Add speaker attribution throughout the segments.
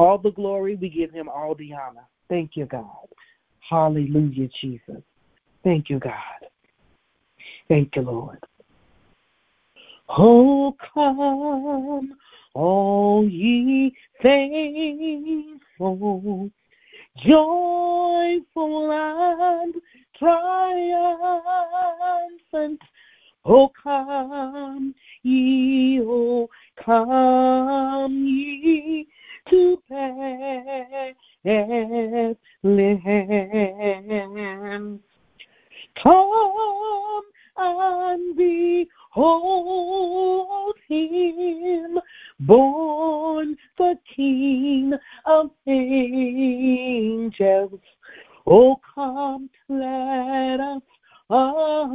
Speaker 1: all the glory. We give him all the honor. Thank you, God. Hallelujah, Jesus. Thank you, God. Thank you, Lord. Oh, come, all ye faithful, joyful and triumphant. Oh, come ye, oh, come ye to Bethlehem. Come and behold him, born the King of angels. Oh, come, let us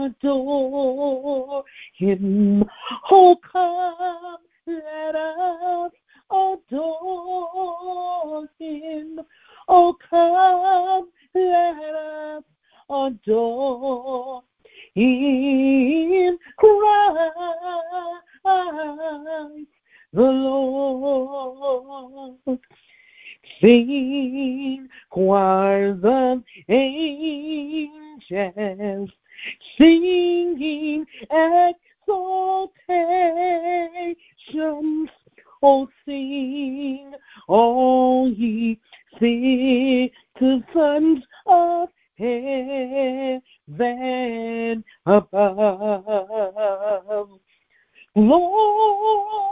Speaker 1: adore him. Oh, come, let us adore him. Oh, come, let us adore him. Christ the Lord. Sing choirs of angels, singing exaltations. Oh, sing, all ye citizens of heaven above. Glory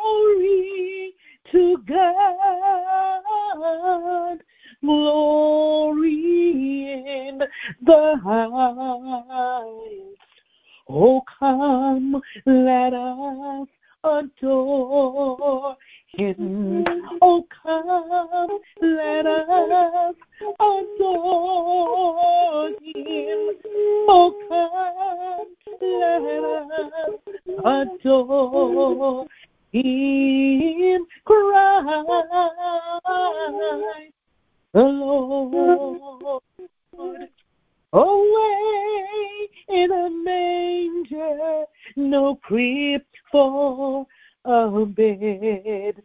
Speaker 1: to God, glory in the highest. Oh, come, let us adore him. Oh, come, let us adore him. Oh, come, let us adore him. Christ the Lord. Away in a manger, no crib for a bed.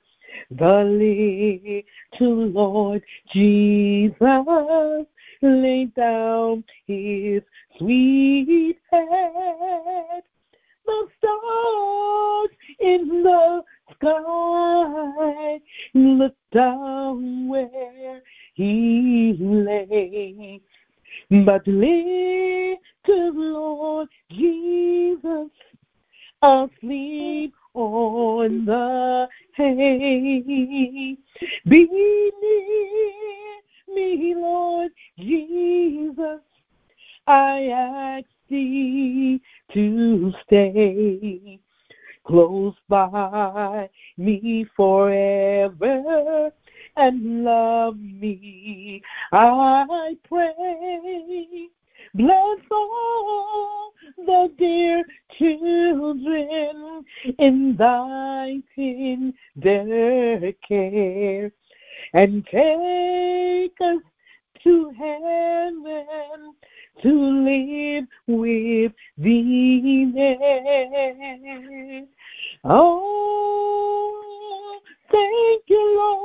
Speaker 1: The little Lord Jesus laid down his sweet head. The stars in the sky looked down where he lay. But little Lord Jesus asleep on the hay. Be near me, Lord Jesus. I ask thee to stay close by me forever and love me. I pray. Bless all the dear children in thy tender care and take us to heaven to live with thee there. Oh, thank you, Lord.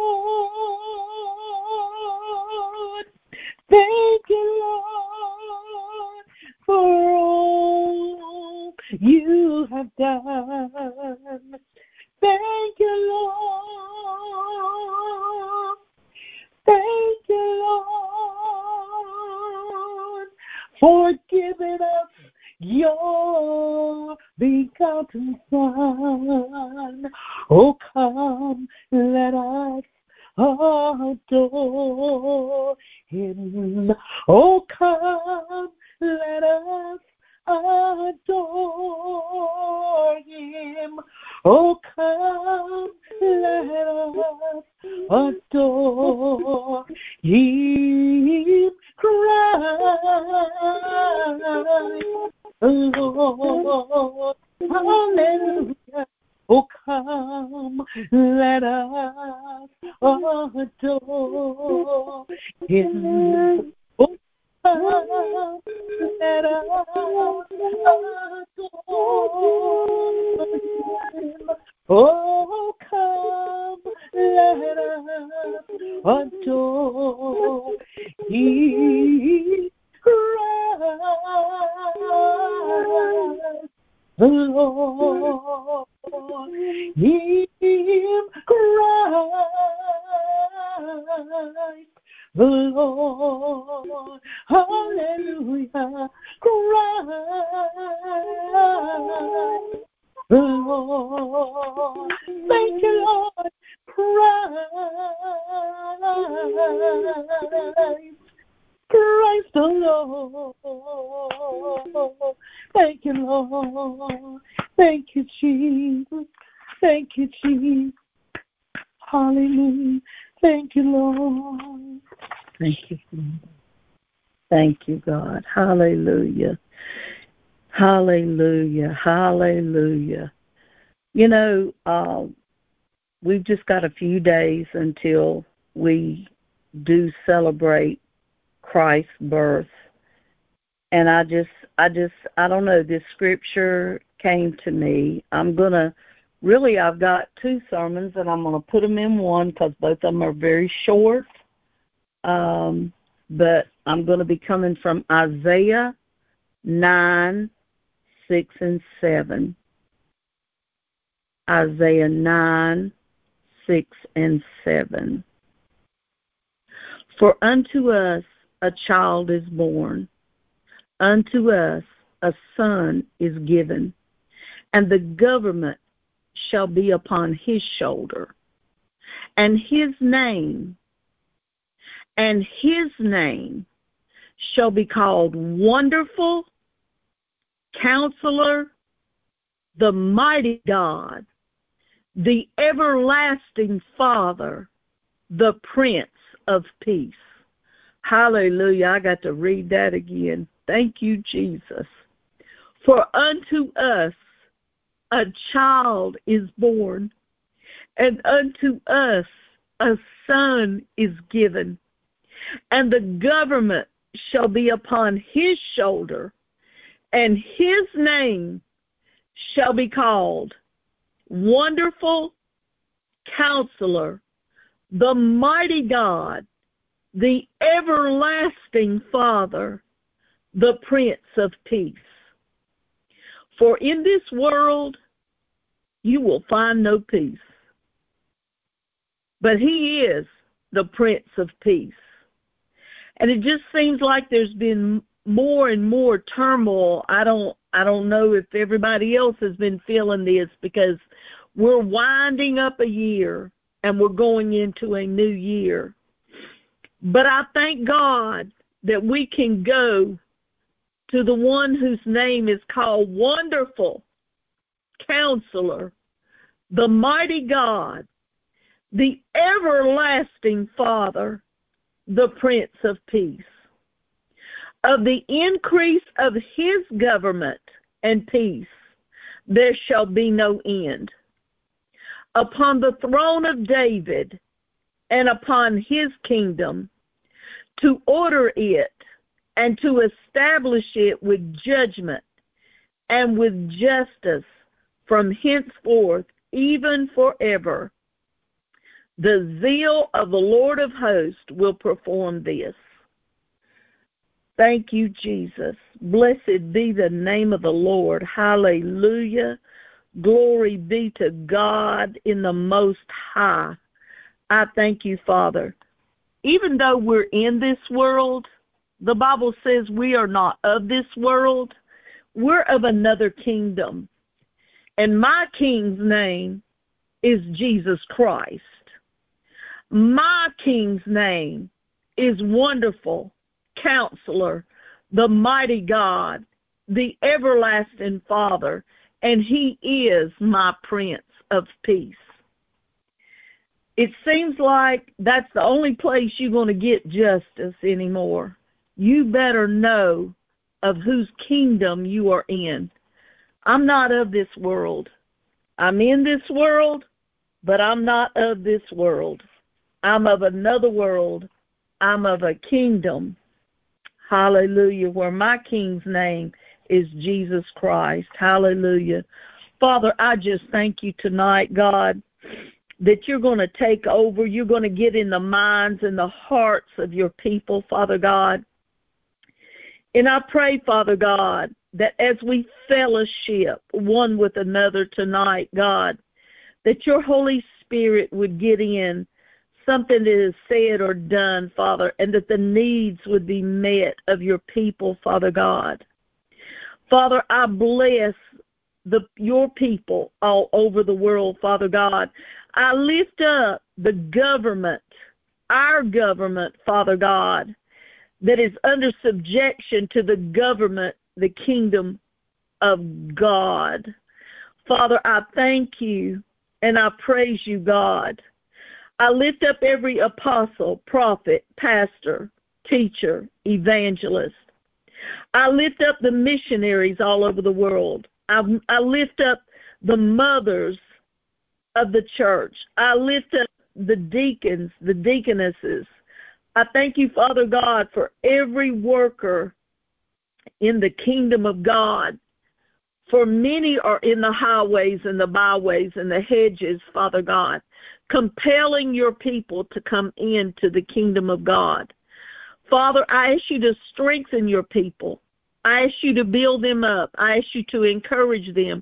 Speaker 1: Thank you, Lord, for all you have done. Thank you, Lord. Thank you, Lord, for giving us your begotten Son. Oh, come, let us adore him. Oh, come, let us adore him. Oh, come, let us adore him. Christ, Lord, hallelujah. Oh, come, let us adore him. Oh, Oh, come, let us adore ye Christ the Lord. Him Hallelujah. Hallelujah.
Speaker 2: Hallelujah. You know, uh, we've just got a few days until we do celebrate Christ's birth. And I just, I just, I don't know, this scripture came to me. I'm going to, really, I've got two sermons and I'm going to put them in one because both of them are very short. Um, but I'm going to be coming from Isaiah 9, 6, and 7. Isaiah 9, 6, and 7. For unto us a child is born, unto us a son is given, and the government shall be upon his shoulder. And his name, and his name shall be called Wonderful, Counselor, the Mighty God, the Everlasting Father, the Prince of Peace. Hallelujah. I got to read that again. Thank you, Jesus. For unto us a child is born, and unto us a son is given, and the government shall be upon his shoulder, and his name shall be called Wonderful Counselor, the Mighty God, the everlasting Father, the Prince of Peace. For in this world you will find no peace. But he is the Prince of Peace. And it just seems like there's been more and more turmoil. I don't I don't know if everybody else has been feeling this because we're winding up a year and we're going into a new year. But I thank God that we can go to the one whose name is called Wonderful Counselor, the Mighty God, the Everlasting Father, the Prince of Peace. Of the increase of his government and peace, there shall be no end. Upon the throne of David and upon his kingdom to order it and to establish it with judgment and with justice from henceforth, even forever. The zeal of the Lord of hosts will perform this. Thank you, Jesus. Blessed be the name of the Lord. Hallelujah. Glory be to God in the Most High. I thank you, Father, even though we're in this world, the Bible says we are not of this world. We're of another kingdom. And my king's name is Jesus Christ. My king's name is Wonderful Counselor, the Mighty God, the Everlasting Father, and He is my Prince of Peace it seems like that's the only place you're going to get justice anymore. You better know of whose kingdom you are in. I'm not of this world. I'm in this world, but I'm not of this world. I'm of another world. I'm of a kingdom. Hallelujah. Where my king's name is Jesus Christ. Hallelujah. Father, I just thank you tonight, God that you're going to take over. You're going to get in the minds and the hearts of your people, Father God. And I pray, Father God, that as we fellowship one with another tonight, God, that your Holy Spirit would get in something that is said or done, Father, and that the needs would be met of your people, Father God. Father, I bless the your people all over the world, Father God. I lift up the government, our government, Father God, that is under subjection to the government, the kingdom of God. Father, I thank you and I praise you, God. I lift up every apostle, prophet, pastor, teacher, evangelist. I lift up the missionaries all over the world. I, I lift up the mothers of the church. I lift up the deacons, the deaconesses. I thank you, Father God, for every worker in the kingdom of God. For many are in the highways and the byways and the hedges, Father God, compelling your people to come into the kingdom of God. Father, I ask you to strengthen your people. I ask you to build them up. I ask you to encourage them.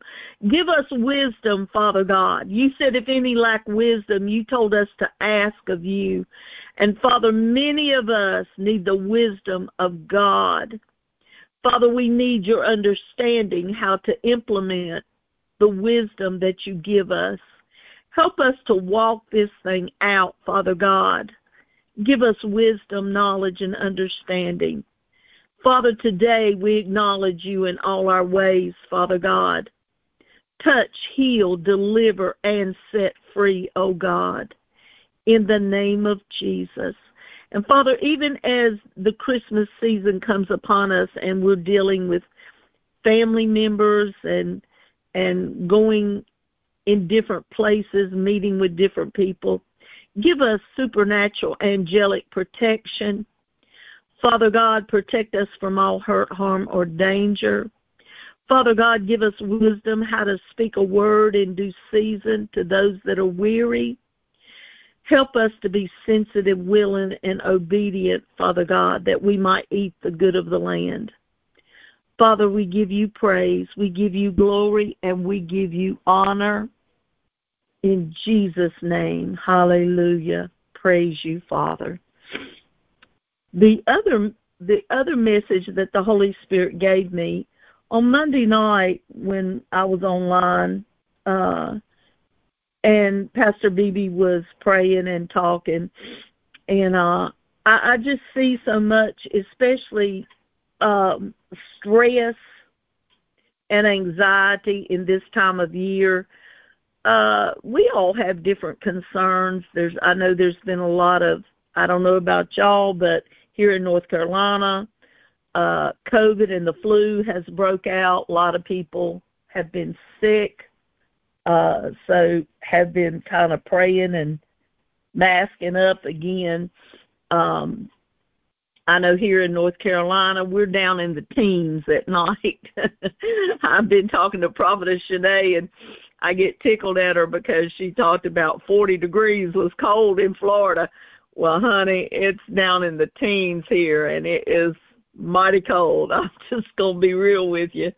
Speaker 2: Give us wisdom, Father God. You said if any lack wisdom, you told us to ask of you. And Father, many of us need the wisdom of God. Father, we need your understanding how to implement the wisdom that you give us. Help us to walk this thing out, Father God. Give us wisdom, knowledge, and understanding. Father, today we acknowledge you in all our ways, Father God. Touch, heal, deliver, and set free, O God, in the name of Jesus. And Father, even as the Christmas season comes upon us and we're dealing with family members and and going in different places, meeting with different people, give us supernatural angelic protection Father God, protect us from all hurt, harm, or danger. Father God, give us wisdom how to speak a word in due season to those that are weary. Help us to be sensitive, willing, and obedient, Father God, that we might eat the good of the land. Father, we give you praise, we give you glory, and we give you honor. In Jesus' name, hallelujah. Praise you, Father. The other the other message that the Holy Spirit gave me on Monday night when I was online, uh, and Pastor Beebe was praying and talking, and uh, I, I just see so much, especially um, stress and anxiety in this time of year. Uh, we all have different concerns. There's, I know there's been a lot of, I don't know about y'all, but here in North Carolina. Uh, COVID and the flu has broke out. A lot of people have been sick, uh, so have been kind of praying and masking up again. Um, I know here in North Carolina, we're down in the teens at night. I've been talking to Prophetess Shanae, and I get tickled at her because she talked about 40 degrees was cold in Florida. Well, honey, it's down in the teens here, and it is mighty cold. I'm just gonna be real with you.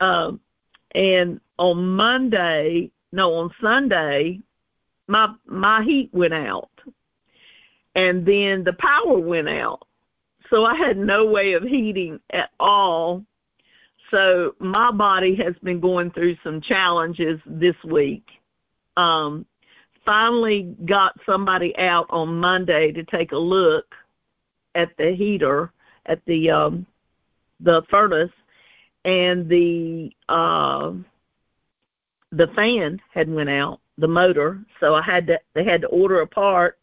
Speaker 2: Um, and on Monday, no, on Sunday, my my heat went out, and then the power went out, so I had no way of heating at all. So my body has been going through some challenges this week. Um, finally got somebody out on Monday to take a look at the heater at the um the furnace and the uh the fan had went out the motor so i had to they had to order a part.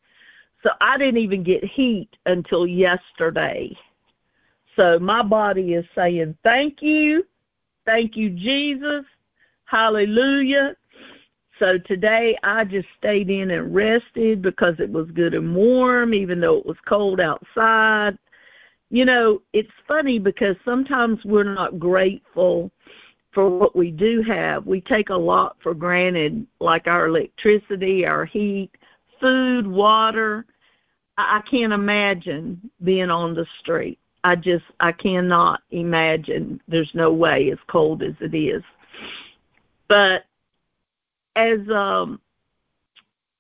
Speaker 2: So i didn't even get heat until yesterday. So my body is saying thank you. Thank you jesus. Hallelujah. So today I just stayed in and rested because it was good and warm, even though it was cold outside. You know, it's funny because sometimes we're not grateful for what we do have. We take a lot for granted, like our electricity, our heat, food, water. I can't imagine being on the street. I just I cannot imagine. There's no way as cold as it is. But as um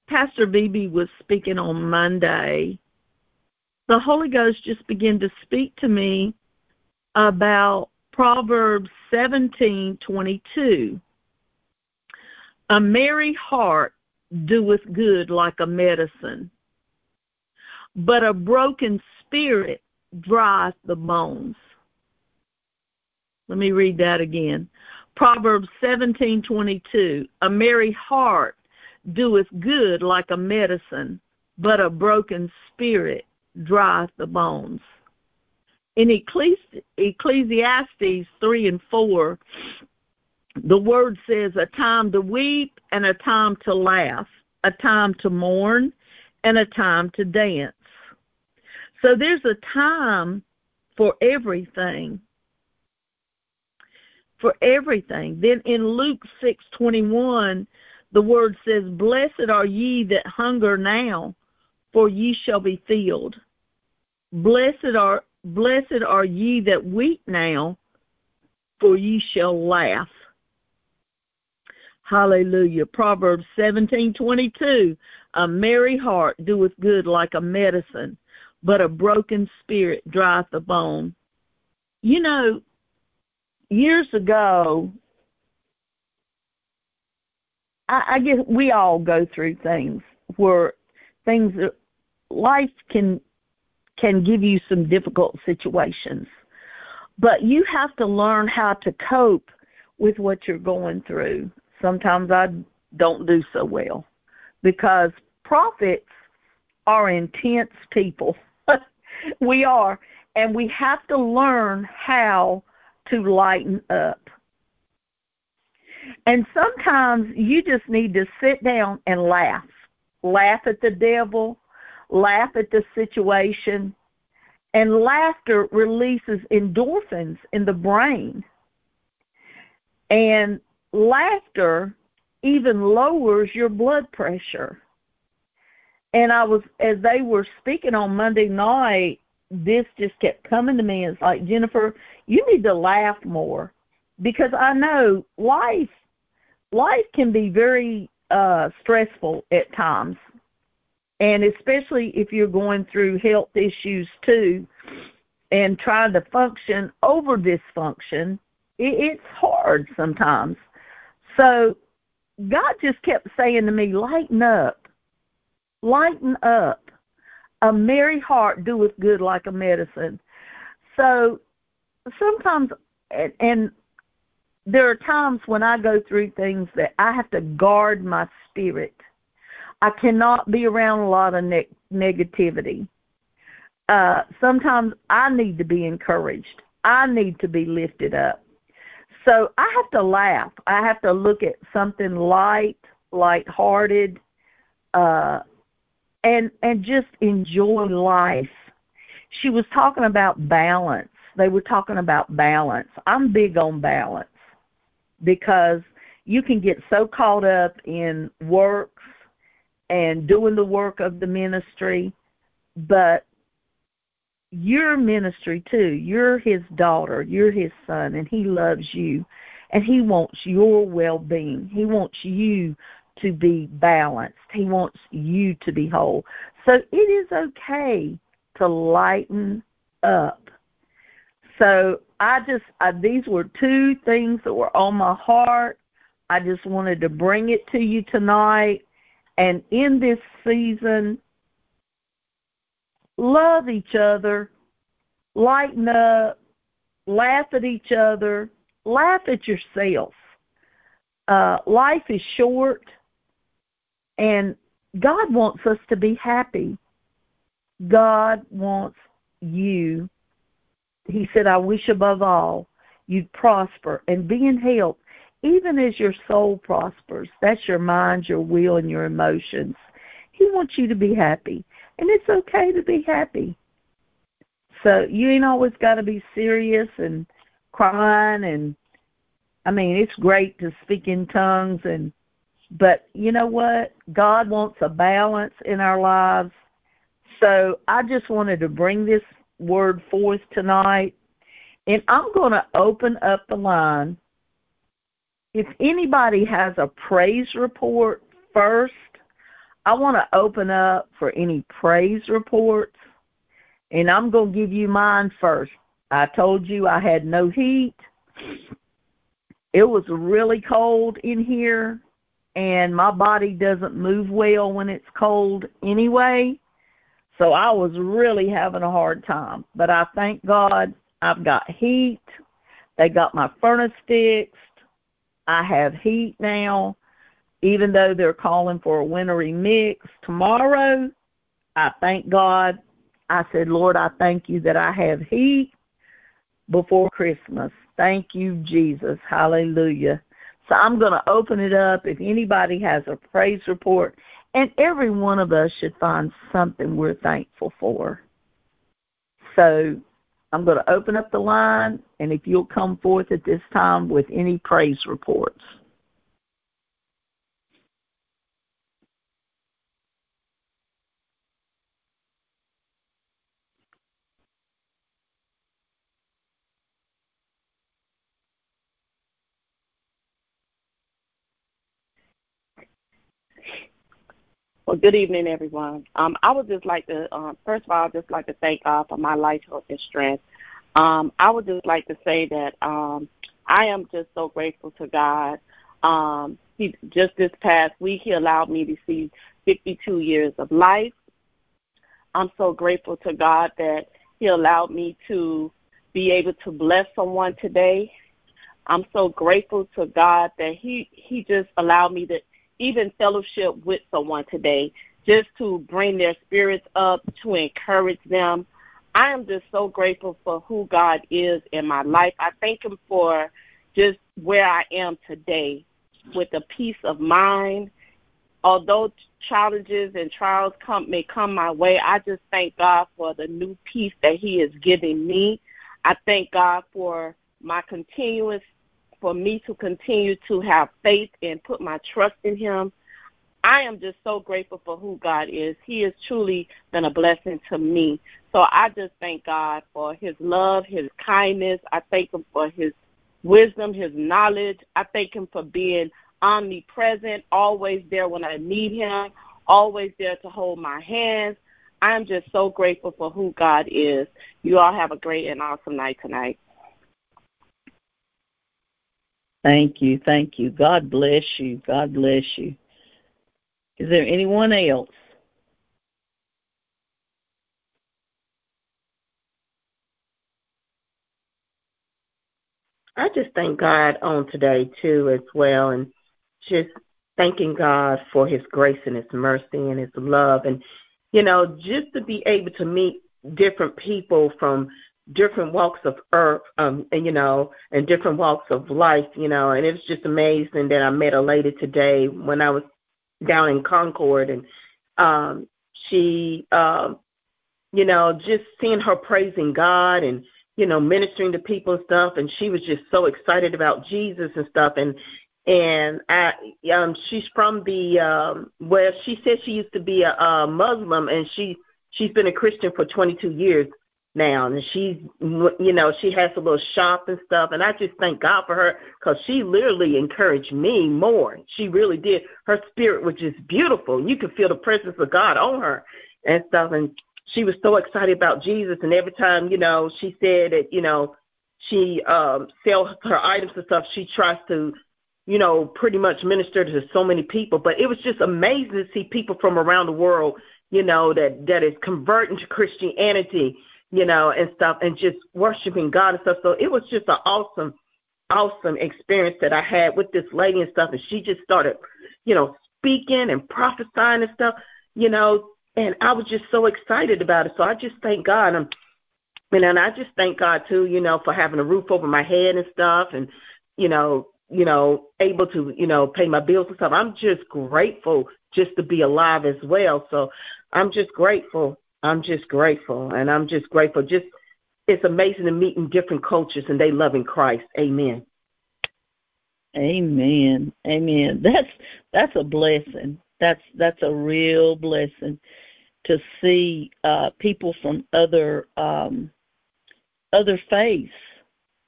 Speaker 2: Pastor Beebe was speaking on Monday, the Holy Ghost just began to speak to me about Proverbs 17:22. A merry heart doeth good like a medicine, but a broken spirit drieth the bones. Let me read that again. Proverbs 17:22. A merry heart doeth good like a medicine, but a broken spirit drieth the bones. In Ecclesiastes 3 and 4, the word says a time to weep and a time to laugh, a time to mourn and a time to dance. So there's a time for everything. For everything. Then in Luke 6:21, the word says, "Blessed are ye that hunger now, for ye shall be filled. Blessed are blessed are ye that weep now, for ye shall laugh." Hallelujah. Proverbs 17:22, "A merry heart doeth good like a medicine, but a broken spirit drieth the bone." You know, years ago, I, I guess we all go through things where things life can can give you some difficult situations. But you have to learn how to cope with what you're going through. Sometimes i don't do so well because prophets are intense people. We are and we have to learn how to lighten up. And sometimes you just need to sit down and laugh. Laugh at the devil, laugh at the situation, and laughter releases endorphins in the brain. And laughter even lowers your blood pressure. And I was, as they were speaking on Monday night, this just kept coming to me. It's like, Jennifer, you need to laugh more because I know life life can be very uh stressful at times and especially if you're going through health issues too and trying to function over dysfunction it, it's hard sometimes. So god just kept saying to me lighten up. Lighten up. A merry heart doeth good like a medicine. So sometimes and, and there are times when I go through things that I have to guard my spirit. I cannot be around a lot of ne- negativity. Uh, sometimes I need to be encouraged. I need to be lifted up. So I have to laugh. I have to look at something light, light-hearted, uh, and and just enjoy life. She was talking about balance. They were talking about balance. I'm big on balance because you can get so caught up in works and doing the work of the ministry, but your ministry too. You're his daughter, you're his son, and he loves you, and he wants your well being. He wants you to be balanced, he wants you to be whole. So it is okay to lighten up. So I just I, these were two things that were on my heart. I just wanted to bring it to you tonight. And in this season, love each other, lighten up, laugh at each other, laugh at yourself. Uh, life is short, and God wants us to be happy. God wants you he said, I wish above all you'd prosper and be in health, even as your soul prospers. That's your mind, your will, and your emotions. He wants you to be happy, and it's okay to be happy. So you ain't always got to be serious and crying and I mean, it's great to speak in tongues and but you know what? God wants a balance in our lives. So I just wanted to bring this word forth tonight. And I'm going to open up the line. If anybody has a praise report first, I want to open up for any praise reports. And I'm going to give you mine first. I told you I had no heat. It was really cold in here, and my body doesn't move well when it's cold anyway. So I was really having a hard time. But I thank God I've got heat. They got my furnace fixed. I have heat now, even though they're calling for a wintry mix tomorrow. I thank God. I said, Lord, I thank you that I have heat before Christmas. Thank you, Jesus. Hallelujah. So I'm going to open it up. If anybody has a praise report, and every one of us should find something we're thankful for. So I'm going to open up the line, and if you'll come forth at this time with any praise reports.
Speaker 3: Well, good evening, everyone. Um, I would just like to, um, first of all, just like to thank God for my life, health, and strength. Um, I would just like to say that um, I am just so grateful to God. Um, he just this past week, He allowed me to see 52 years of life. I'm so grateful to God that He allowed me to be able to bless someone today. I'm so grateful to God that He He just allowed me to even fellowship with someone today, just to bring their spirits up, to encourage them. I am just so grateful for who God is in my life. I thank Him for just where I am today with a peace of mind. Although challenges and trials come may come my way, I just thank God for the new peace that He is giving me. I thank God for my continuous for me to continue to have faith and put my trust in Him. I am just so grateful for who God is. He has truly been a blessing to me. So I just thank God for His love, His kindness. I thank Him for His wisdom, His knowledge. I thank Him for being omnipresent, always there when I need Him, always there to hold my hands. I am just so grateful for who God is. You all have a great and awesome night tonight.
Speaker 2: Thank you. Thank you. God bless you. God bless you. Is there anyone else?
Speaker 4: I just thank God on today too as well and just thanking God for his grace and his mercy and his love and you know just to be able to meet different people from different walks of earth, um, and you know, and different walks of life, you know, and it's just amazing that I met a lady today when I was down in Concord, and um, she, um, you know, just seeing her praising God and you know ministering to people and stuff, and she was just so excited about Jesus and stuff, and and I, um, she's from the um, where she said she used to be a, a Muslim, and she she's been a Christian for 22 years now. And she's you know she has a little shop and stuff. And i just thank god for her because she literally encouraged me more. She really did. Her spirit was just beautiful. You could feel the presence of god on her and stuff. And she was so excited about jesus. And every time you know she said that you know she um sells her items and stuff she tries to you know pretty much minister to so many people. But it was just amazing to see people from around the world you know that that is converting to christianity you know, and stuff, and just worshiping God and stuff. So it was just an awesome, awesome experience that I had with this lady and stuff. And she just started, you know, speaking and prophesying and stuff, you know, and I was just so excited about it. So I just thank God. i And, and I just thank God too, you know, for having a roof over my head and stuff, and you know, you know, able to, you know, pay my bills and stuff. I'm just grateful just to be alive as well. So I'm just grateful I'm just grateful, and I'm just grateful. Just it's amazing to meet in different cultures and they love in Christ. Amen.
Speaker 2: Amen. Amen. That's that's a blessing. That's that's a real blessing to see uh, people from other um, other faiths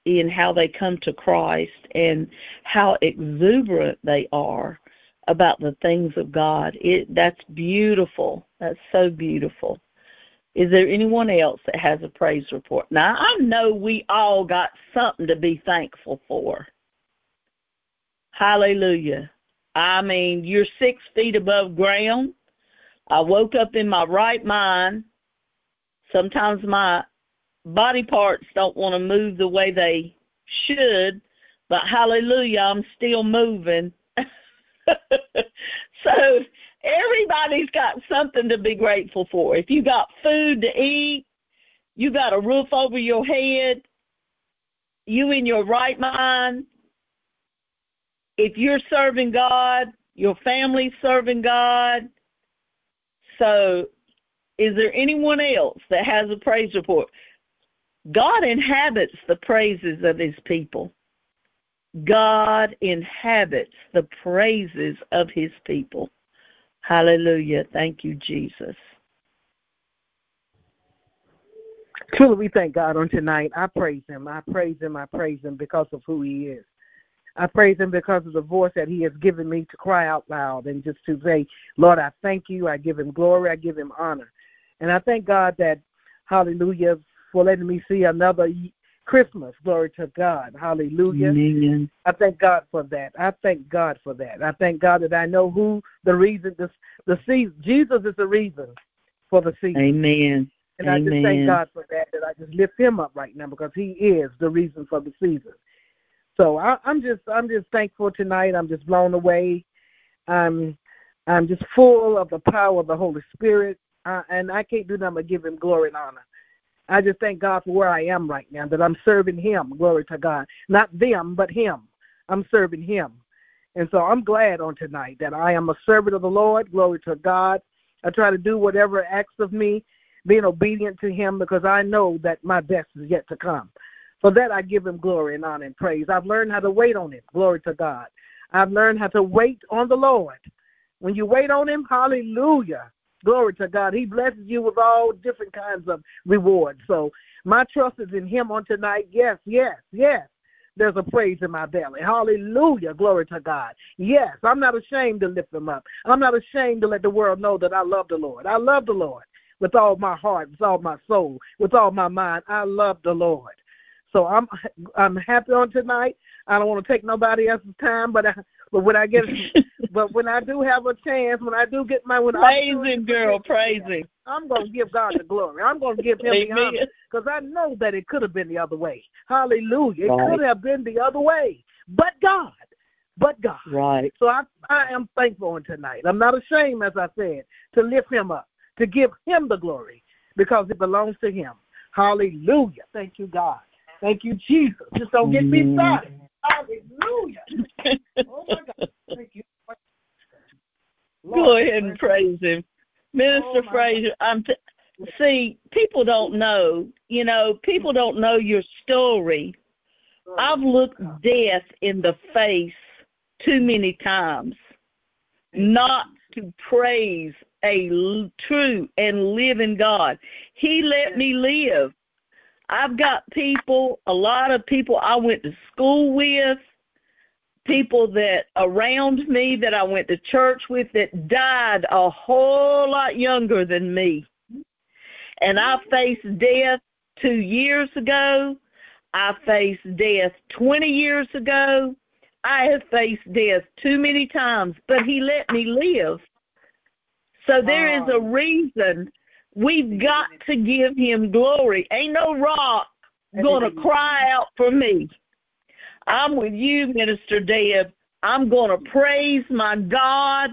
Speaker 2: in how they come to Christ and how exuberant they are about the things of God. It that's beautiful. That's so beautiful. Is there anyone else that has a praise report? Now I know we all got something to be thankful for. Hallelujah. I mean, you're six feet above ground. I woke up in my right mind. Sometimes my body parts don't want to move the way they should, but hallelujah, I'm still moving. so everybody's got something to be grateful for. If you got food to eat, you got a roof over your head, you in your right mind, if you're serving God, your family's serving God. So, is there anyone else that has a praise report? God inhabits the praises of his people. God inhabits the praises of his people. Hallelujah. Thank you, Jesus.
Speaker 5: Truly, we thank God on tonight. I praise him. I praise him. I praise him because of who he is. I praise him because of the voice that he has given me to cry out loud and just to say, Lord, I thank you. I give him glory. I give him honor. And I thank God that, hallelujah, for letting me see another Christmas. Glory to God. Hallelujah.
Speaker 2: Amen.
Speaker 5: I thank God for that. I thank God for that. I thank God that I know who the reason, the, the season, Jesus is the reason for the season.
Speaker 2: Amen.
Speaker 5: And
Speaker 2: Amen.
Speaker 5: I just thank God for that, that I just lift him up right now because he is the reason for the season. So I, I'm just I'm just thankful tonight. I'm just blown away. I'm I'm just full of the power of the Holy Spirit, uh, and I can't do nothing but give Him glory and honor. I just thank God for where I am right now, that I'm serving Him. Glory to God, not them, but Him. I'm serving Him, and so I'm glad on tonight that I am a servant of the Lord. Glory to God. I try to do whatever acts of me, being obedient to Him, because I know that my best is yet to come. For that I give him glory and honor and praise. I've learned how to wait on him. Glory to God. I've learned how to wait on the Lord. When you wait on him, hallelujah. Glory to God. He blesses you with all different kinds of rewards. So my trust is in him on tonight. Yes, yes, yes. There's a praise in my belly. Hallelujah. Glory to God. Yes, I'm not ashamed to lift him up. I'm not ashamed to let the world know that I love the Lord. I love the Lord with all my heart, with all my soul, with all my mind. I love the Lord. So I'm I'm happy on tonight. I don't want to take nobody else's time, but I, but when I get but when I do have a chance, when I do get my when
Speaker 2: praising girl, praising,
Speaker 5: I'm gonna give God the glory. I'm gonna give Him
Speaker 2: Amen.
Speaker 5: the honor because I know that it could have been the other way. Hallelujah! It could have been the other way, but God, but God.
Speaker 2: right?
Speaker 5: So I I am thankful on tonight. I'm not ashamed, as I said, to lift Him up, to give Him the glory because it belongs to Him. Hallelujah! Thank you, God. Thank you, Jesus. Just don't get me started. Hallelujah. Oh my God. Thank you.
Speaker 2: Go ahead and praise him, Minister
Speaker 5: Oh,
Speaker 2: Fraser. I'm t- see. People don't know. You know, people mm-hmm. don't know your story. I've looked death in the face too many times, not to praise a true and living God. He let me live. I've got people, a lot of people I went to school with, people that around me that I went to church with that died a whole lot younger than me. And I faced death two years ago. I faced death 20 years ago. I have faced death too many times, but he let me live. So there is a reason we've got to give him glory. Ain't no rock gonna cry out for me. I'm with you, Minister Deb. I'm gonna praise my God.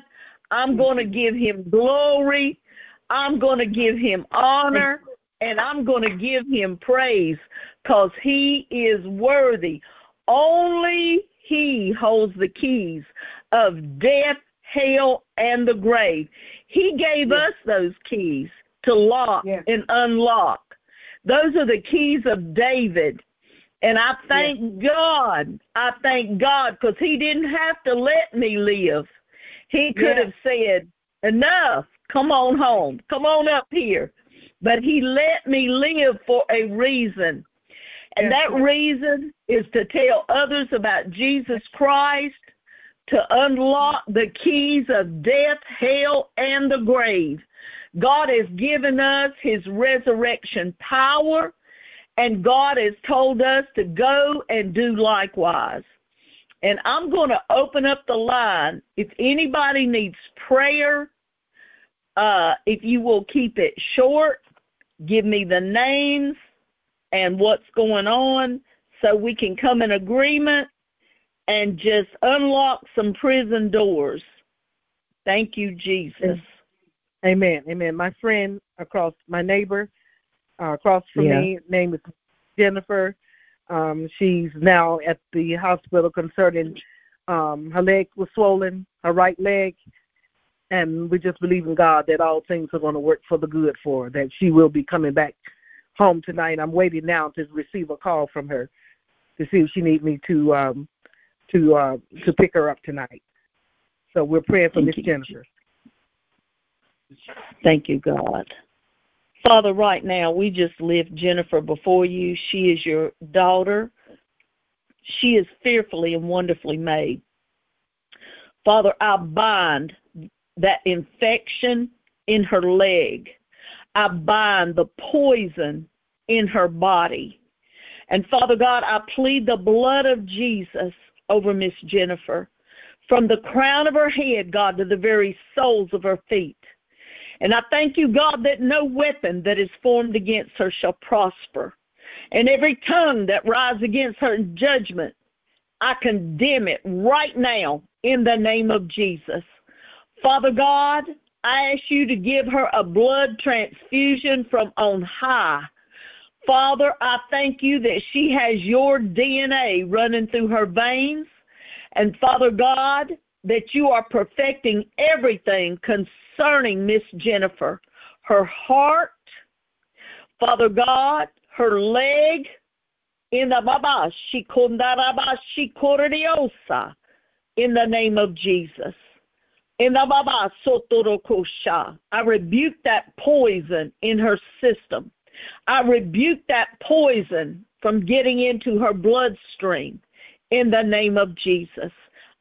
Speaker 2: I'm gonna give him glory. I'm gonna give him honor. And I'm gonna give him praise because he is worthy. Only he holds the keys of death, hell, and the grave. He gave us those keys to lock
Speaker 5: Yes.
Speaker 2: and unlock. Those are the keys of David. And I thank yes. God. I thank God because He didn't have to let me live. He could yes. have said, Enough, come on home, come on up here. But He let me live for a reason. And that reason is to tell others about Jesus Christ, to unlock the keys of death, hell, and the grave. God has given us His resurrection power and God has told us to go and do likewise. And I'm going to open up the line. If anybody needs prayer, uh, if you will keep it short, give me the names and what's going on so we can come in agreement and just unlock some prison doors. Thank you, Jesus.
Speaker 1: Amen. Amen. My friend across, my neighbor, uh, across from yeah. me. Name is Jennifer. Um, she's now at the hospital concerning um, her leg was swollen, her right leg, and we just believe in God that all things are going to work for the good for her. That she will be coming back home tonight. I'm waiting now to receive a call from her to see if she needs me to um, to uh, to pick her up tonight. So we're praying for Miss Jennifer.
Speaker 2: Thank you, God. Father, right now, we just lift Jennifer before you. She is your daughter. She is fearfully and wonderfully made. Father, I bind that infection in her leg. I bind the poison in her body. And Father God, I plead the blood of Jesus over Miss Jennifer from the crown of her head, God, to the very soles of her feet. And I thank you, God, that no weapon that is formed against her shall prosper. And every tongue that rises against her in judgment, I condemn it right now in the name of Jesus. Father God, I ask you to give her a blood transfusion from on high. Father, I thank you that she has your DNA running through her veins. And Father God, that you are perfecting everything concerning Miss Jennifer. Her heart, Father God, her leg, in the Baba Shikondaraba in the name of Jesus. In the Baba Sotorokosha. I rebuke that poison in her system. I rebuke that poison from getting into her bloodstream in the name of Jesus.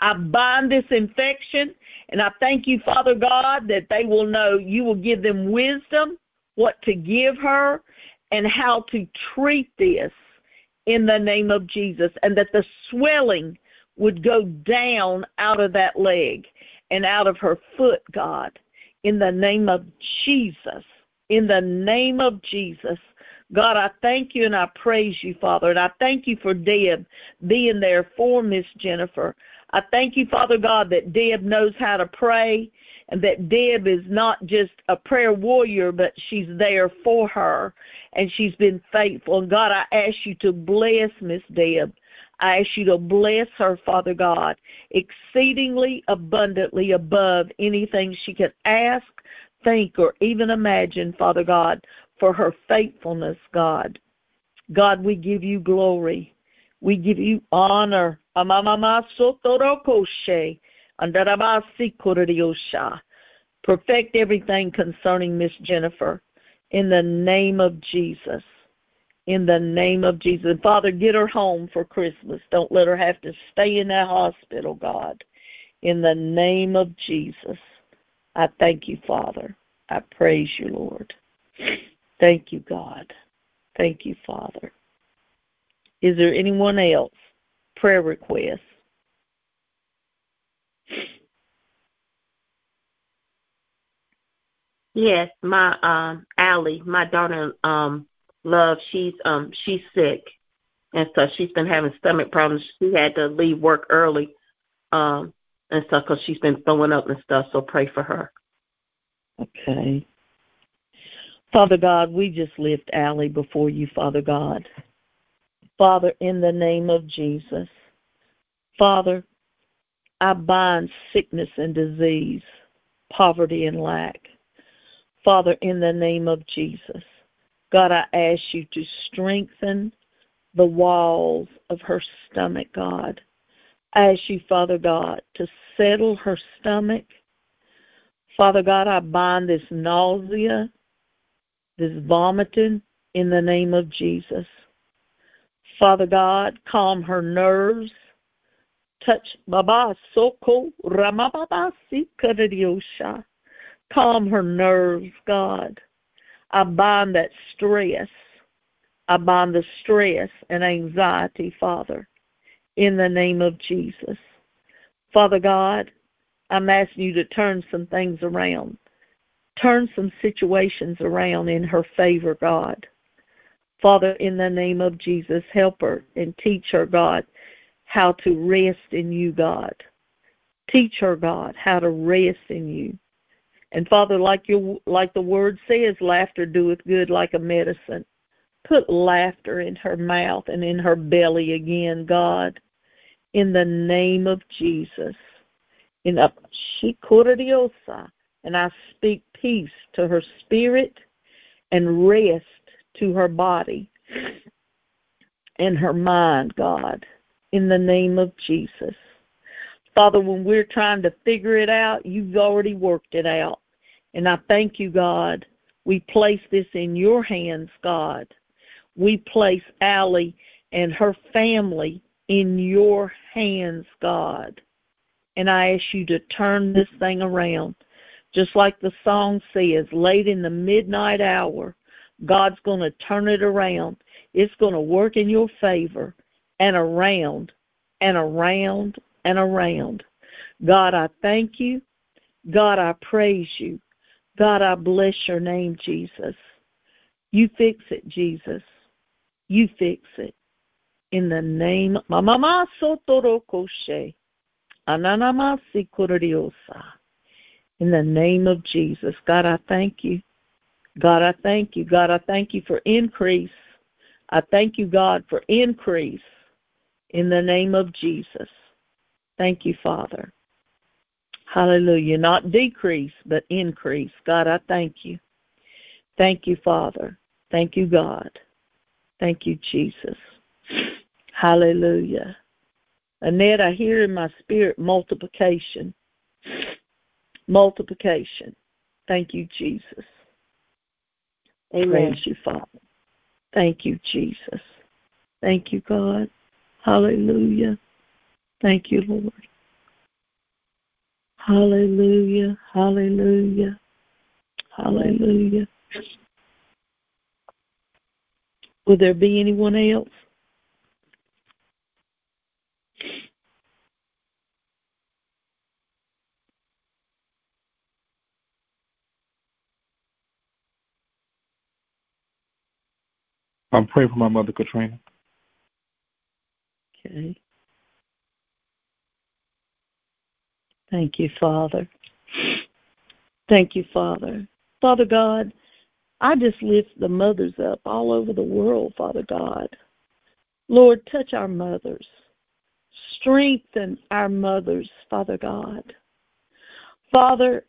Speaker 2: I bind this infection, and I thank you, Father God, that they will know you will give them wisdom, what to give her, and how to treat this in the name of Jesus, and that the swelling would go down out of that leg and out of her foot, God, in the name of Jesus. In the name of Jesus. God, I thank you and I praise you, Father. And I thank you for Deb being there for Miss Jennifer. I thank you, Father God, that Deb knows how to pray and that Deb is not just a prayer warrior, but she's there for her and she's been faithful. And God, I ask you to bless Miss Deb. I ask you to bless her, Father God, exceedingly abundantly above anything she could ask, think, or even imagine, Father God, for her faithfulness, God. God, we give you glory. We give you honor. Perfect everything concerning Miss Jennifer in the name of Jesus. In the name of Jesus. Father, get her home for Christmas. Don't let her have to stay in that hospital, God. In the name of Jesus. I thank you, Father. I praise you, Lord. Thank you, God. Thank you, Father. Is there anyone else? Prayer requests?
Speaker 4: Yes, my um Allie, my daughter um love, she's um she's sick and so she's been having stomach problems. She had to leave work early, um, and stuff because she's been throwing up and stuff. So pray for her.
Speaker 2: Okay. Father God, we just lift Allie before you, Father God. Father, in the name of Jesus. Father, I bind sickness and disease, poverty and lack. Father, in the name of Jesus. God, I ask you to strengthen the walls of her stomach, God. I ask you, Father God, to settle her stomach. Father God, I bind this nausea, this vomiting in the name of Jesus. Father God, calm her nerves. Touch Baba Soko Ramababasi Kadadiosha. Calm her nerves, God. I bind that stress. I bind the stress and anxiety, Father, in the name of Jesus. Father God, I'm asking you to turn some things around. Turn some situations around in her favor, God. Father, in the name of Jesus, help her and teach her, God, how to rest in you, God. Teach her, God, how to rest in you. And Father, like your like the word says, laughter doeth good like a medicine. Put laughter in her mouth and in her belly again, God, in the name of Jesus. In a and I speak peace to her spirit and rest to her body and her mind, God, in the name of Jesus. Father, when we're trying to figure it out, you've already worked it out. And I thank you, God. We place this in your hands, God. We place Allie and her family in your hands, God. And I ask you to turn this thing around. Just like the song says, late in the midnight hour, God's going to turn it around. It's going to work in your favor and around and around and around. God, I thank you. God, I praise you. God, I bless your name, Jesus. You fix it, Jesus. You fix it. In the name of Mama Sotorokoshe. Ananamasi Kuriosa. In the name of Jesus. God, I thank you. God, I thank you. God, I thank you for increase. I thank you, God, for increase in the name of Jesus. Thank you, Father. Hallelujah. Not decrease, but increase. God, I thank you. Thank you, Father. Thank you, God. Thank you, Jesus. Hallelujah. Annette, I hear in my spirit multiplication. Multiplication. Thank you, Jesus. Amen. Praise you, Father. Thank you, Jesus. Thank you, God. Hallelujah. Thank you, Lord. Hallelujah. Hallelujah. Hallelujah. Will there be anyone else?
Speaker 6: I'm praying for my mother, Katrina.
Speaker 2: Okay. Thank you, Father. Thank you, Father. Father God, I just lift the mothers up all over the world, Father God. Lord, touch our mothers. Strengthen our mothers, Father God. Father,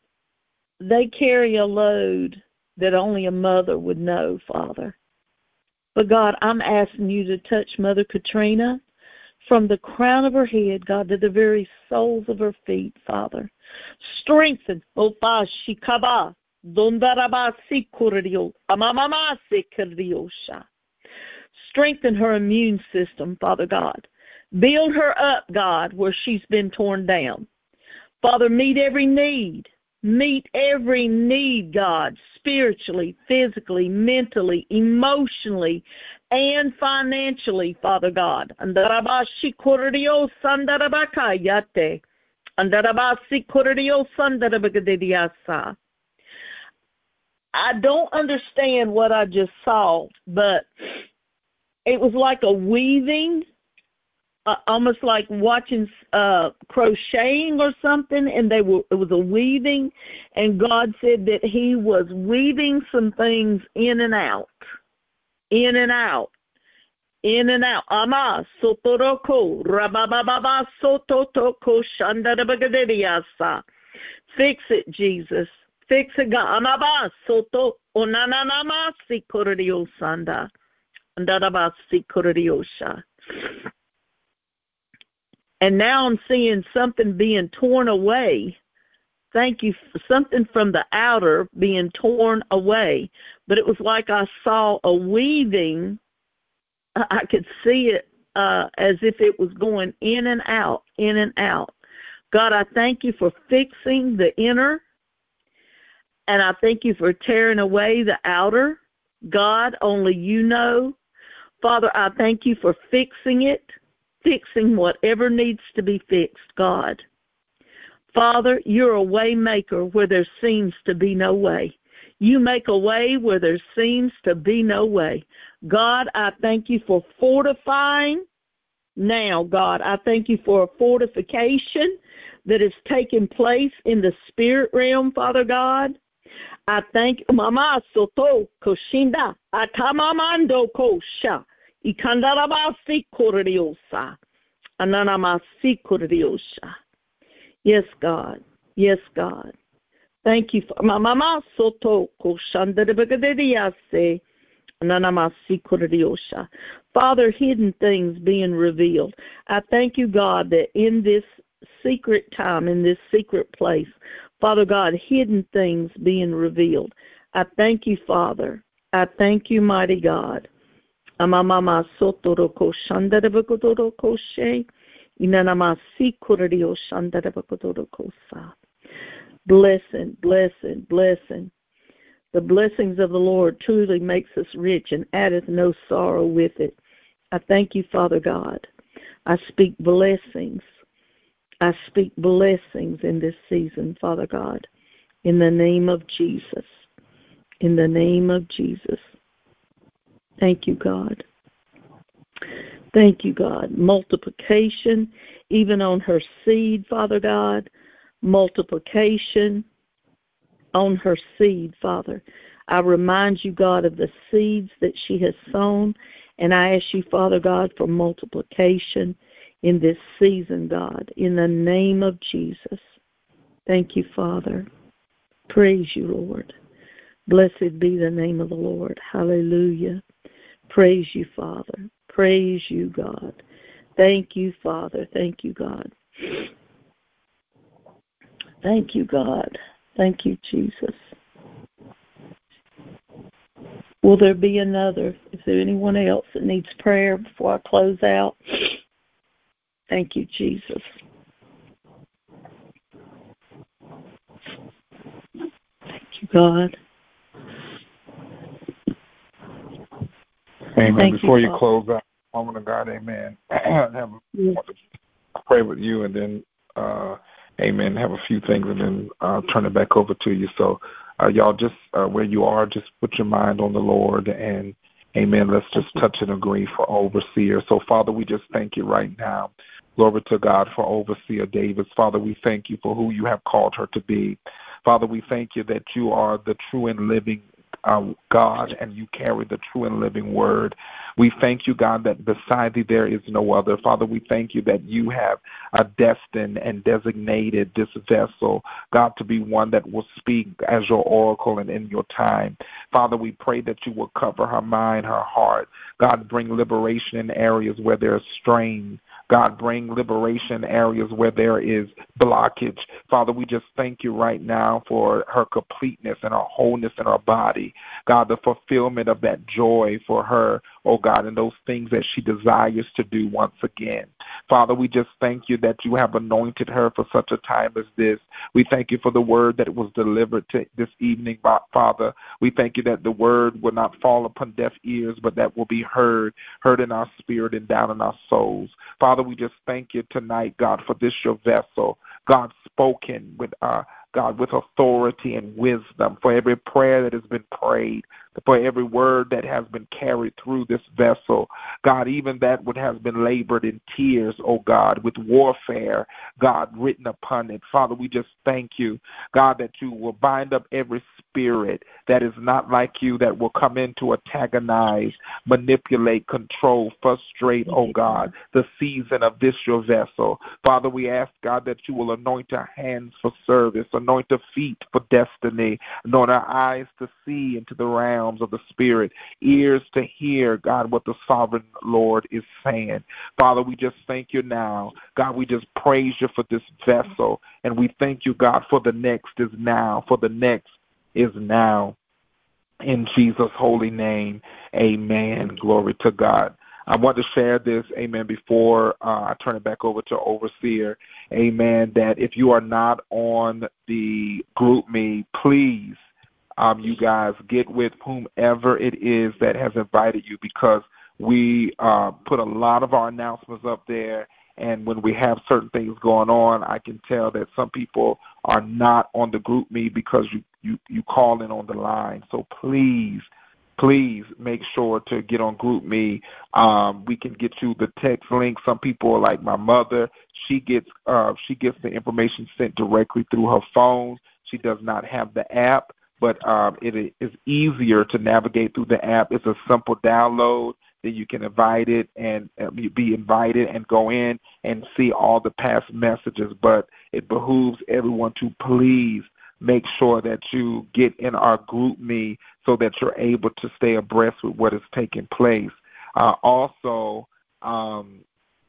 Speaker 2: they carry a load that only a mother would know, Father. But God, I'm asking you to touch Mother Katrina from the crown of her head, God, to the very soles of her feet, Father. Strengthen, oh, Opa Shikaba, Strengthen her immune system, Father God. Build her up, God, where she's been torn down. Father, meet every need. Meet every need, God, spiritually, physically, mentally, emotionally, and financially, Father God. I don't understand what I just saw, but it was like a weaving uh, almost like watching uh crocheting or something and they were it was a weaving and God said that he was weaving some things in and out in and out in and out. Ama sotoroko rabababa sototoko shandarabagadiasa fix it Jesus. Fix it God. Amaba soto onananama sikorio sanda And now I'm seeing something being torn away. Thank you. Something from the outer being torn away. But it was like I saw a weaving. I could see it uh, as if it was going in and out, in and out. God, I thank you for fixing the inner, and I thank you for tearing away the outer. God, only you know. Father, I thank you for fixing it, fixing whatever needs to be fixed, God. Father, you're a way maker where there seems to be no way. You make a way where there seems to be no way. God, I thank you for fortifying now, God. I thank you for a fortification that is taking place in the spirit realm, Father God. I thank Mama Soto Koshinda Atamamando Kosha Ikandarabasi Koriosa Ananamasi Koriosa. Yes, God. Yes, God. Thank you for Mama Soto Koshandarabagadiase Ananamasi Koriosa. Father, hidden things being revealed. I thank you, God, that in this secret time, in this secret place, Father God, hidden things being revealed. I thank you, Father. I thank you, mighty God. Amamama sotoroko shandarabakotoro she. Inanamasi kuradio shandarabakotoro sa. Blessing, blessing, blessing. The blessings of the Lord truly makes us rich and addeth no sorrow with it. I thank you, Father God. I speak blessings. I speak blessings in this season, Father God, in the name of Jesus. In the name of Jesus. Thank you, God. Thank you, God. Multiplication, even on her seed, Father God. Multiplication on her seed, Father. I remind you, God, of the seeds that she has sown and I ask you, Father God, for multiplication in this season, God, in the name of Jesus. Thank you, Father. Praise you, Lord. Blessed be the name of the Lord. Hallelujah. Praise you, Father. Praise you, God. Thank you, Father. Thank you, God. Thank you, God. Thank you, Jesus. Will there be another? Is there anyone else that needs prayer before I close out? Thank you, Jesus. Thank you, God.
Speaker 6: Amen. Thank Before you, you close out, woman of God, amen. have yes. pray with you and then uh amen, have a few things and then uh turn it back over to you. So uh, y'all just uh, where you are, just put your mind on the Lord and Amen. Let's just touch and agree for overseer. So, Father, we just thank you right now. Glory to God for overseer Davis. Father, we thank you for who you have called her to be. Father, we thank you that you are the true and living uh, God, and you carry the true and living word. We thank you, God, that beside thee there is no other. Father, we thank you that you have destined and designated this vessel, God, to be one that will speak as your oracle and in your time. Father, we pray that you will cover her mind, her heart. God, bring liberation in areas where there is strain. God, bring liberation areas where there is blockage. Father, we just thank you right now for her completeness and her wholeness in her body. God, the fulfillment of that joy for her, oh God, and those things that she desires to do once again. Father, we just thank you that you have anointed her for such a time as this. We thank you for the word that was delivered to this evening, Father. We thank you that the word will not fall upon deaf ears, but that will be heard, heard in our spirit and down in our souls. Father, we just thank you tonight, God, for this your vessel. God spoken with uh God, with authority and wisdom for every prayer that has been prayed, for every word that has been carried through this vessel. God, even that which has been labored in tears, oh God, with warfare, God, written upon it. Father, we just thank you, God, that you will bind up every spirit that is not like you, that will come in to antagonize, manipulate, control, frustrate, oh God, the season of this your vessel. Father, we ask, God, that you will anoint our hands for service, anoint our feet for destiny, anoint our eyes to see into the realms of the Spirit, ears to hear, God, what the sovereign Lord is saying. Father, we just thank you now. God, we just praise you for this vessel. And we thank you, God, for the next is now, for the next is now. In Jesus' holy name, amen. Glory to God. I want to share this, amen, before uh, I turn it back over to Overseer, amen, that if you are not on the GroupMe, please, um, you guys, get with whomever it is that has invited you because we uh, put a lot of our announcements up there. And when we have certain things going on, I can tell that some people are not on the GroupMe because you, you, you call in on the line. So please, please make sure to get on GroupMe um we can get you the text link. Some people like my mother. She gets uh she gets the information sent directly through her phone. She does not have the app but um it is easier to navigate through the app. It's a simple download then you can invite it and uh, be invited and go in and see all the past messages. But it behooves everyone to please make sure that you get in our GroupMe so that you're able to stay abreast with what is taking place. Uh, also, um,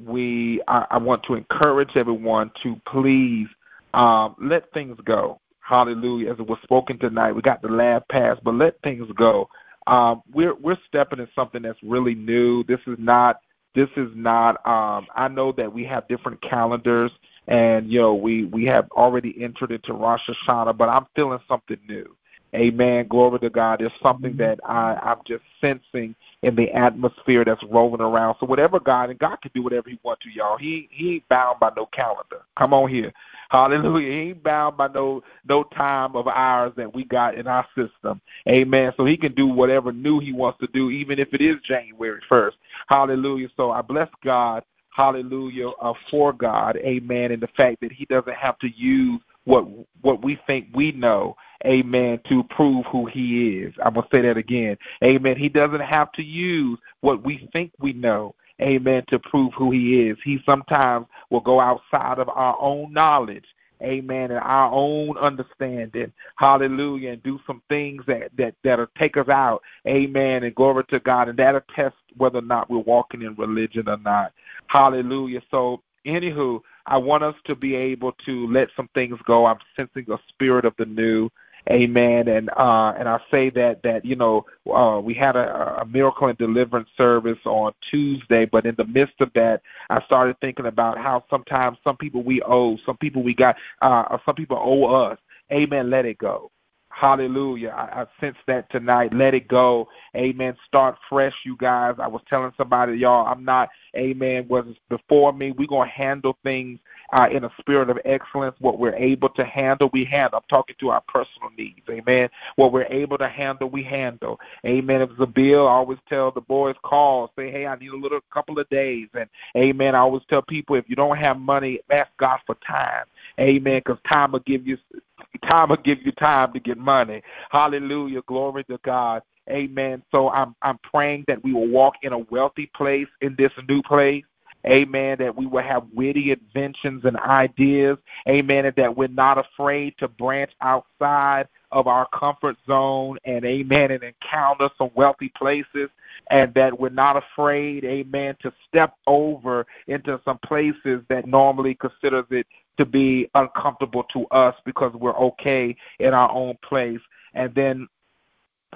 Speaker 6: we I, I, want to encourage everyone to please um, let things go. Hallelujah! As it was spoken tonight, we got the lab pass, but let things go. Um, we're we're stepping in something that's really new. This is not this is not. Um, I know that we have different calendars and you know we we have already entered into Rosh Hashanah, but I'm feeling something new. Amen. Glory to God. There's something mm-hmm. that I, I'm just sensing in the atmosphere that's rolling around. So whatever God and God can do whatever He wants to, y'all. He He ain't bound by no calendar. Come on here. Hallelujah. He ain't bound by no no time of ours that we got in our system. Amen. So he can do whatever new he wants to do, even if it is January first. Hallelujah. So I bless God hallelujah, uh, for God, amen, and the fact that He doesn't have to use what what we think we know, amen, to prove who He is. I'm gonna say that again, amen. He doesn't have to use what we think we know, amen, to prove who He is. He sometimes will go outside of our own knowledge, amen, and our own understanding, hallelujah, and do some things that that that'll take us out, amen, and glory to God, and that'll test whether or not we're walking in religion or not. Hallelujah. So, anywho, I want us to be able to let some things go. I'm sensing a spirit of the new. Amen. And uh, and I say that that you know uh, we had a, a miracle and deliverance service on Tuesday, but in the midst of that, I started thinking about how sometimes some people we owe, some people we got, uh, some people owe us. Amen. Let it go. Hallelujah. I, I sense that tonight. Let it go. Amen. Start fresh, you guys. I was telling somebody, y'all, I'm not, amen, was before me. We're going to handle things uh, in a spirit of excellence. What we're able to handle, we handle. I'm talking to our personal needs. Amen. What we're able to handle, we handle. Amen. If it's a bill, I always tell the boys, call, say, hey, I need a little couple of days. And amen. I always tell people, if you don't have money, ask God for time. Amen. Because time will give you time will give you time to get money. Hallelujah. Glory to God. Amen. So I'm I'm praying that we will walk in a wealthy place in this new place. Amen. That we will have witty inventions and ideas. Amen. And that we're not afraid to branch outside of our comfort zone and amen and encounter some wealthy places and that we're not afraid, amen, to step over into some places that normally considers it to be uncomfortable to us because we're okay in our own place. And then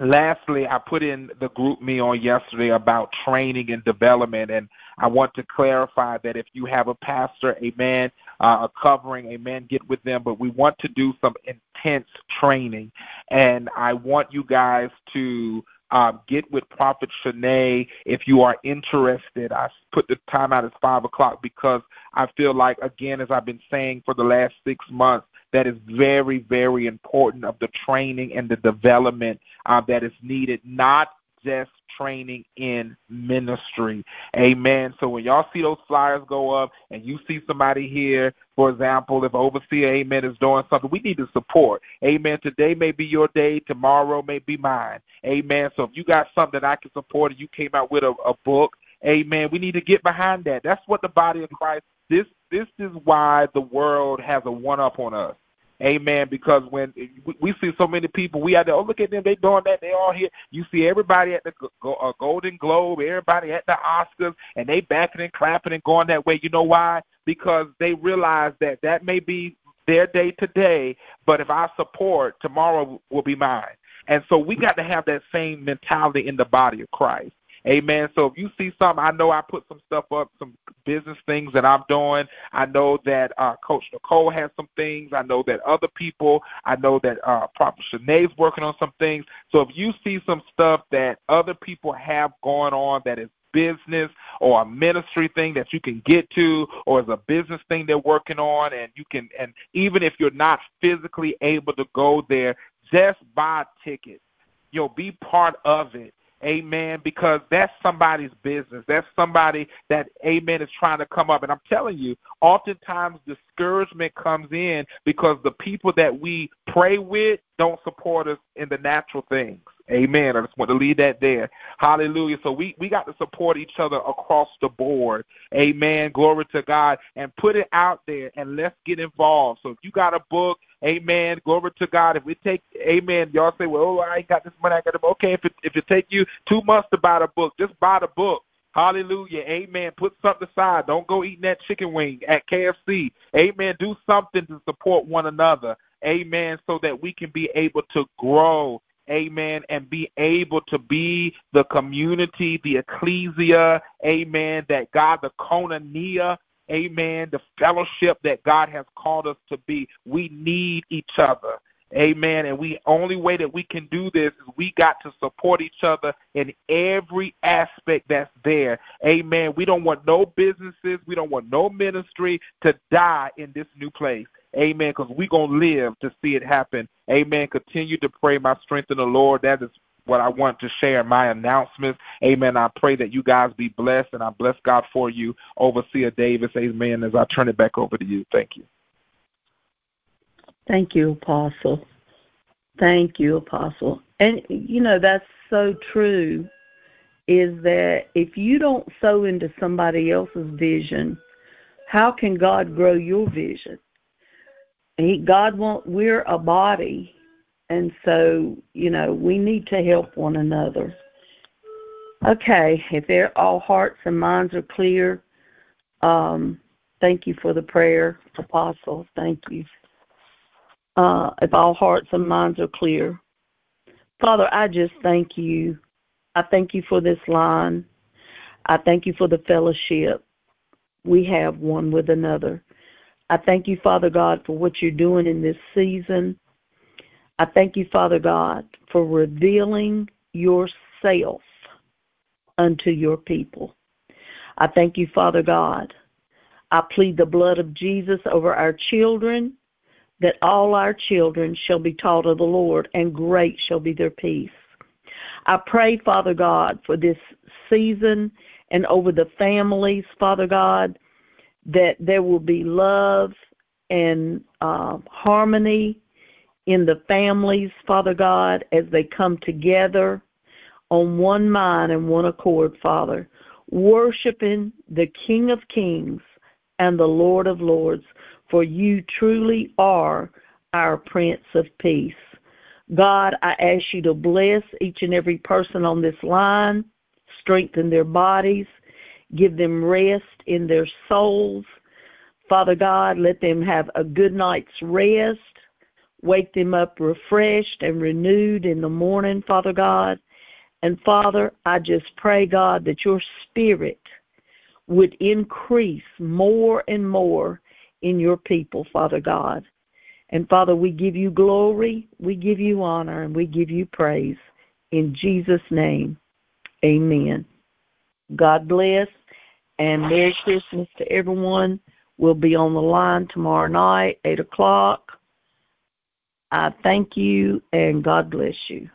Speaker 6: lastly, I put in the GroupMe on yesterday about training and development, and I want to clarify that if you have a pastor, amen, uh, a covering, amen, get with them. But we want to do some intense training, and I want you guys to um, get with Prophet Shanae if you are interested. I put the time out as 5 o'clock because I feel like, again, as I've been saying for the last six months, that is very, very important of the training and the development uh, that is needed, not just training in ministry. Amen. So when y'all see those flyers go up and you see somebody here, for example, if overseer, amen, is doing something, we need to support. Amen. Today may be your day, tomorrow may be mine. Amen. So if you got something that I can support and you came out with a, a book, amen, we need to get behind that. That's what the body of Christ this this is why the world has a one up on us. Amen. Because when we see so many people, we out there, oh, look at them, they doing that, they all here. You see everybody at the uh, Golden Globe, everybody at the Oscars, and they backing and clapping and going that way. You know why? Because they realize that that may be their day today, but if I support, tomorrow will be mine. And so we got to have that same mentality in the body of Christ. Amen. So if you see something, I know I put some stuff up, some business things that I'm doing. I know that uh, Coach Nicole has some things. I know that other people. I know that uh, Prophet Shanae's working on some things. So if you see some stuff that other people have going on that is business or a ministry thing that you can get to or as a business thing they're working on and you can and even if you're not physically able to go there just buy a ticket you know be part of it Amen. Because that's somebody's business. That's somebody that, amen, is trying to come up. And I'm telling you, oftentimes discouragement comes in because the people that we pray with don't support us in the natural things. Amen. I just want to leave that there. Hallelujah. So we, we got to support each other across the board. Amen. Glory to God. And put it out there and let's get involved. So if you got a book, Amen. Glory to God. If we take, Amen. Y'all say, well, oh, I ain't got this money. I got it. Okay, if it if it take you two months to buy the book, just buy the book. Hallelujah. Amen. Put something aside. Don't go eating that chicken wing at KFC. Amen. Do something to support one another. Amen. So that we can be able to grow. Amen. And be able to be the community, the ecclesia. Amen. That God, the koinonia, amen, the fellowship that God has called us to be. We need each other. Amen. And we only way that we can do this is we got to support each other in every aspect that's there. Amen. We don't want no businesses, we don't want no ministry to die in this new place. Amen. Because we're going to live to see it happen. Amen. Continue to pray my strength in the Lord. That is what I want to share my announcements. Amen. I pray that you guys be blessed, and I bless God for you, Overseer Davis. Amen. As I turn it back over to you. Thank you.
Speaker 2: Thank you, Apostle. Thank you, Apostle. And, you know, that's so true is that if you don't sow into somebody else's vision, how can God grow your vision? He, God want we're a body and so, you know, we need to help one another. Okay, if all hearts and minds are clear, um, thank you for the prayer, Apostle. Thank you. Uh, if all hearts and minds are clear, Father, I just thank you. I thank you for this line. I thank you for the fellowship we have one with another. I thank you, Father God, for what you're doing in this season. I thank you, Father God, for revealing yourself unto your people. I thank you, Father God. I plead the blood of Jesus over our children, that all our children shall be taught of the Lord, and great shall be their peace. I pray, Father God, for this season and over the families, Father God, that there will be love and uh, harmony in the families, Father God, as they come together on one mind and one accord, Father, worshiping the King of Kings and the Lord of Lords, for you truly are our Prince of Peace. God, I ask you to bless each and every person on this line, strengthen their bodies, give them rest in their souls. Father God, let them have a good night's rest Wake them up refreshed and renewed in the morning, Father God. And Father, I just pray, God, that your spirit would increase more and more in your people, Father God. And Father, we give you glory, we give you honor, and we give you praise. In Jesus' name, amen. God bless, and Merry Christmas to everyone. We'll be on the line tomorrow night, 8 o'clock. I thank you and God bless you.